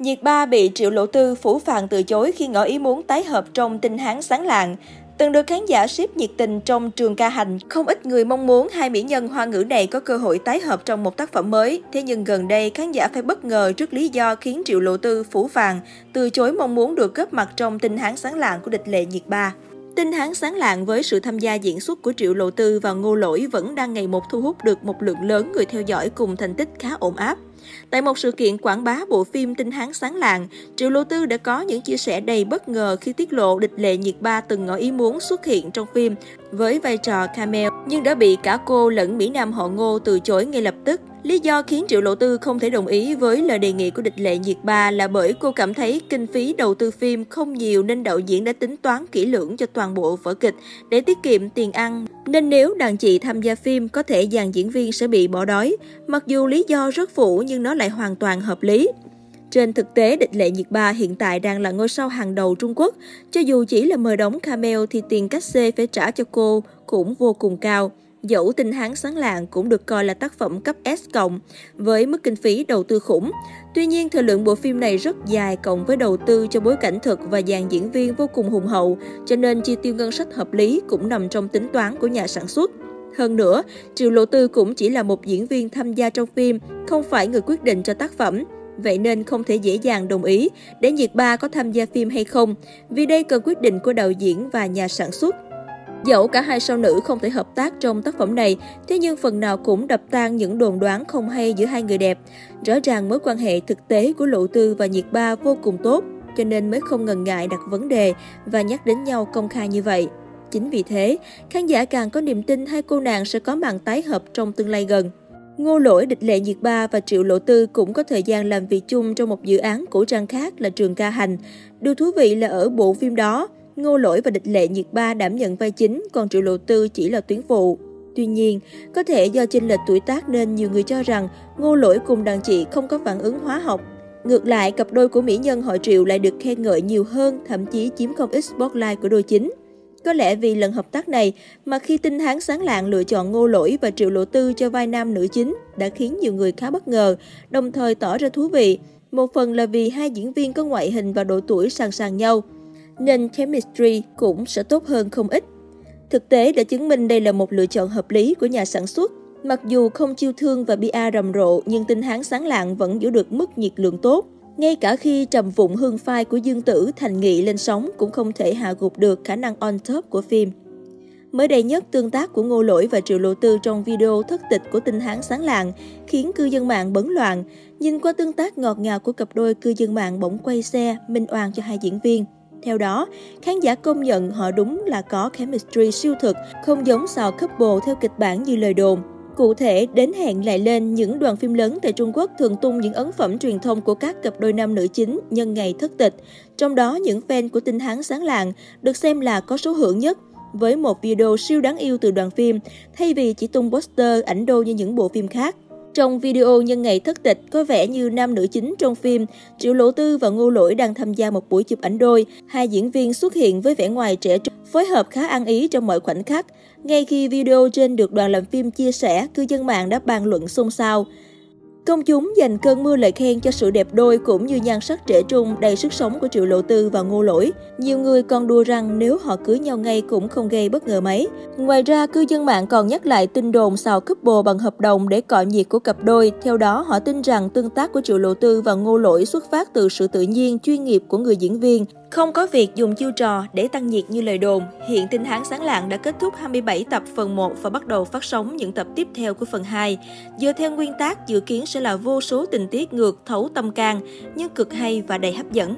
Nhiệt ba bị Triệu Lộ Tư phủ phàng từ chối khi ngỏ ý muốn tái hợp trong Tinh Hán Sáng Lạng. Từng được khán giả ship nhiệt tình trong trường ca hành, không ít người mong muốn hai mỹ nhân hoa ngữ này có cơ hội tái hợp trong một tác phẩm mới. Thế nhưng gần đây, khán giả phải bất ngờ trước lý do khiến Triệu Lộ Tư phủ phàng, từ chối mong muốn được góp mặt trong Tinh Hán Sáng Lạng của địch lệ nhiệt ba. Tinh Hán sáng lạng với sự tham gia diễn xuất của Triệu Lộ Tư và Ngô Lỗi vẫn đang ngày một thu hút được một lượng lớn người theo dõi cùng thành tích khá ổn áp. Tại một sự kiện quảng bá bộ phim Tinh Hán sáng lạng, Triệu lô Tư đã có những chia sẻ đầy bất ngờ khi tiết lộ địch lệ nhiệt ba từng ngỏ ý muốn xuất hiện trong phim với vai trò camel, nhưng đã bị cả cô lẫn Mỹ Nam họ Ngô từ chối ngay lập tức. Lý do khiến Triệu Lộ Tư không thể đồng ý với lời đề nghị của địch lệ nhiệt ba là bởi cô cảm thấy kinh phí đầu tư phim không nhiều nên đạo diễn đã tính toán kỹ lưỡng cho toàn bộ vở kịch để tiết kiệm tiền ăn. Nên nếu đàn chị tham gia phim, có thể dàn diễn viên sẽ bị bỏ đói. Mặc dù lý do rất phụ nhưng nó lại hoàn toàn hợp lý. Trên thực tế, địch lệ nhiệt ba hiện tại đang là ngôi sao hàng đầu Trung Quốc. Cho dù chỉ là mời đóng cameo thì tiền cách xê phải trả cho cô cũng vô cùng cao. Dẫu tinh hán sáng lạng cũng được coi là tác phẩm cấp S cộng với mức kinh phí đầu tư khủng. Tuy nhiên, thời lượng bộ phim này rất dài cộng với đầu tư cho bối cảnh thực và dàn diễn viên vô cùng hùng hậu, cho nên chi tiêu ngân sách hợp lý cũng nằm trong tính toán của nhà sản xuất. Hơn nữa, Triệu Lộ Tư cũng chỉ là một diễn viên tham gia trong phim, không phải người quyết định cho tác phẩm. Vậy nên không thể dễ dàng đồng ý để Nhiệt Ba có tham gia phim hay không, vì đây cần quyết định của đạo diễn và nhà sản xuất. Dẫu cả hai sao nữ không thể hợp tác trong tác phẩm này, thế nhưng phần nào cũng đập tan những đồn đoán không hay giữa hai người đẹp. Rõ ràng mối quan hệ thực tế của Lộ Tư và Nhiệt Ba vô cùng tốt, cho nên mới không ngần ngại đặt vấn đề và nhắc đến nhau công khai như vậy. Chính vì thế, khán giả càng có niềm tin hai cô nàng sẽ có màn tái hợp trong tương lai gần. Ngô Lỗi, Địch Lệ Nhiệt Ba và Triệu Lộ Tư cũng có thời gian làm việc chung trong một dự án cổ trang khác là Trường Ca Hành. Điều thú vị là ở bộ phim đó, Ngô Lỗi và Địch Lệ Nhiệt Ba đảm nhận vai chính, còn Triệu Lộ Tư chỉ là tuyến phụ. Tuy nhiên, có thể do chênh lệch tuổi tác nên nhiều người cho rằng Ngô Lỗi cùng đàn chị không có phản ứng hóa học. Ngược lại, cặp đôi của mỹ nhân họ Triệu lại được khen ngợi nhiều hơn, thậm chí chiếm không ít spotlight của đôi chính. Có lẽ vì lần hợp tác này mà khi tinh hán sáng lạng lựa chọn Ngô Lỗi và Triệu Lộ Tư cho vai nam nữ chính đã khiến nhiều người khá bất ngờ, đồng thời tỏ ra thú vị. Một phần là vì hai diễn viên có ngoại hình và độ tuổi sàng sàng nhau nên chemistry cũng sẽ tốt hơn không ít. Thực tế đã chứng minh đây là một lựa chọn hợp lý của nhà sản xuất. Mặc dù không chiêu thương và PR rầm rộ, nhưng tinh hán sáng lạng vẫn giữ được mức nhiệt lượng tốt. Ngay cả khi trầm vụng hương phai của Dương Tử thành nghị lên sóng cũng không thể hạ gục được khả năng on top của phim. Mới đây nhất, tương tác của Ngô Lỗi và Triệu Lộ Tư trong video thất tịch của tinh hán sáng lạng khiến cư dân mạng bấn loạn. Nhìn qua tương tác ngọt ngào của cặp đôi, cư dân mạng bỗng quay xe, minh oan cho hai diễn viên. Theo đó, khán giả công nhận họ đúng là có chemistry siêu thực, không giống xào couple theo kịch bản như lời đồn. Cụ thể, đến hẹn lại lên, những đoàn phim lớn tại Trung Quốc thường tung những ấn phẩm truyền thông của các cặp đôi nam nữ chính nhân ngày thất tịch. Trong đó, những fan của tinh hán sáng lạng được xem là có số hưởng nhất với một video siêu đáng yêu từ đoàn phim, thay vì chỉ tung poster ảnh đô như những bộ phim khác. Trong video nhân ngày thất tịch, có vẻ như nam nữ chính trong phim, Triệu Lộ Tư và Ngô Lỗi đang tham gia một buổi chụp ảnh đôi. Hai diễn viên xuất hiện với vẻ ngoài trẻ trung, phối hợp khá ăn ý trong mọi khoảnh khắc. Ngay khi video trên được đoàn làm phim chia sẻ, cư dân mạng đã bàn luận xôn xao. Công chúng dành cơn mưa lời khen cho sự đẹp đôi cũng như nhan sắc trẻ trung đầy sức sống của Triệu Lộ Tư và Ngô Lỗi. Nhiều người còn đùa rằng nếu họ cưới nhau ngay cũng không gây bất ngờ mấy. Ngoài ra, cư dân mạng còn nhắc lại tin đồn xào couple bằng hợp đồng để cọ nhiệt của cặp đôi. Theo đó, họ tin rằng tương tác của Triệu Lộ Tư và Ngô Lỗi xuất phát từ sự tự nhiên, chuyên nghiệp của người diễn viên. Không có việc dùng chiêu trò để tăng nhiệt như lời đồn. Hiện Tinh Hán Sáng Lạng đã kết thúc 27 tập phần 1 và bắt đầu phát sóng những tập tiếp theo của phần 2. Dựa theo nguyên tác, dự kiến sẽ là vô số tình tiết ngược thấu tâm can, nhưng cực hay và đầy hấp dẫn.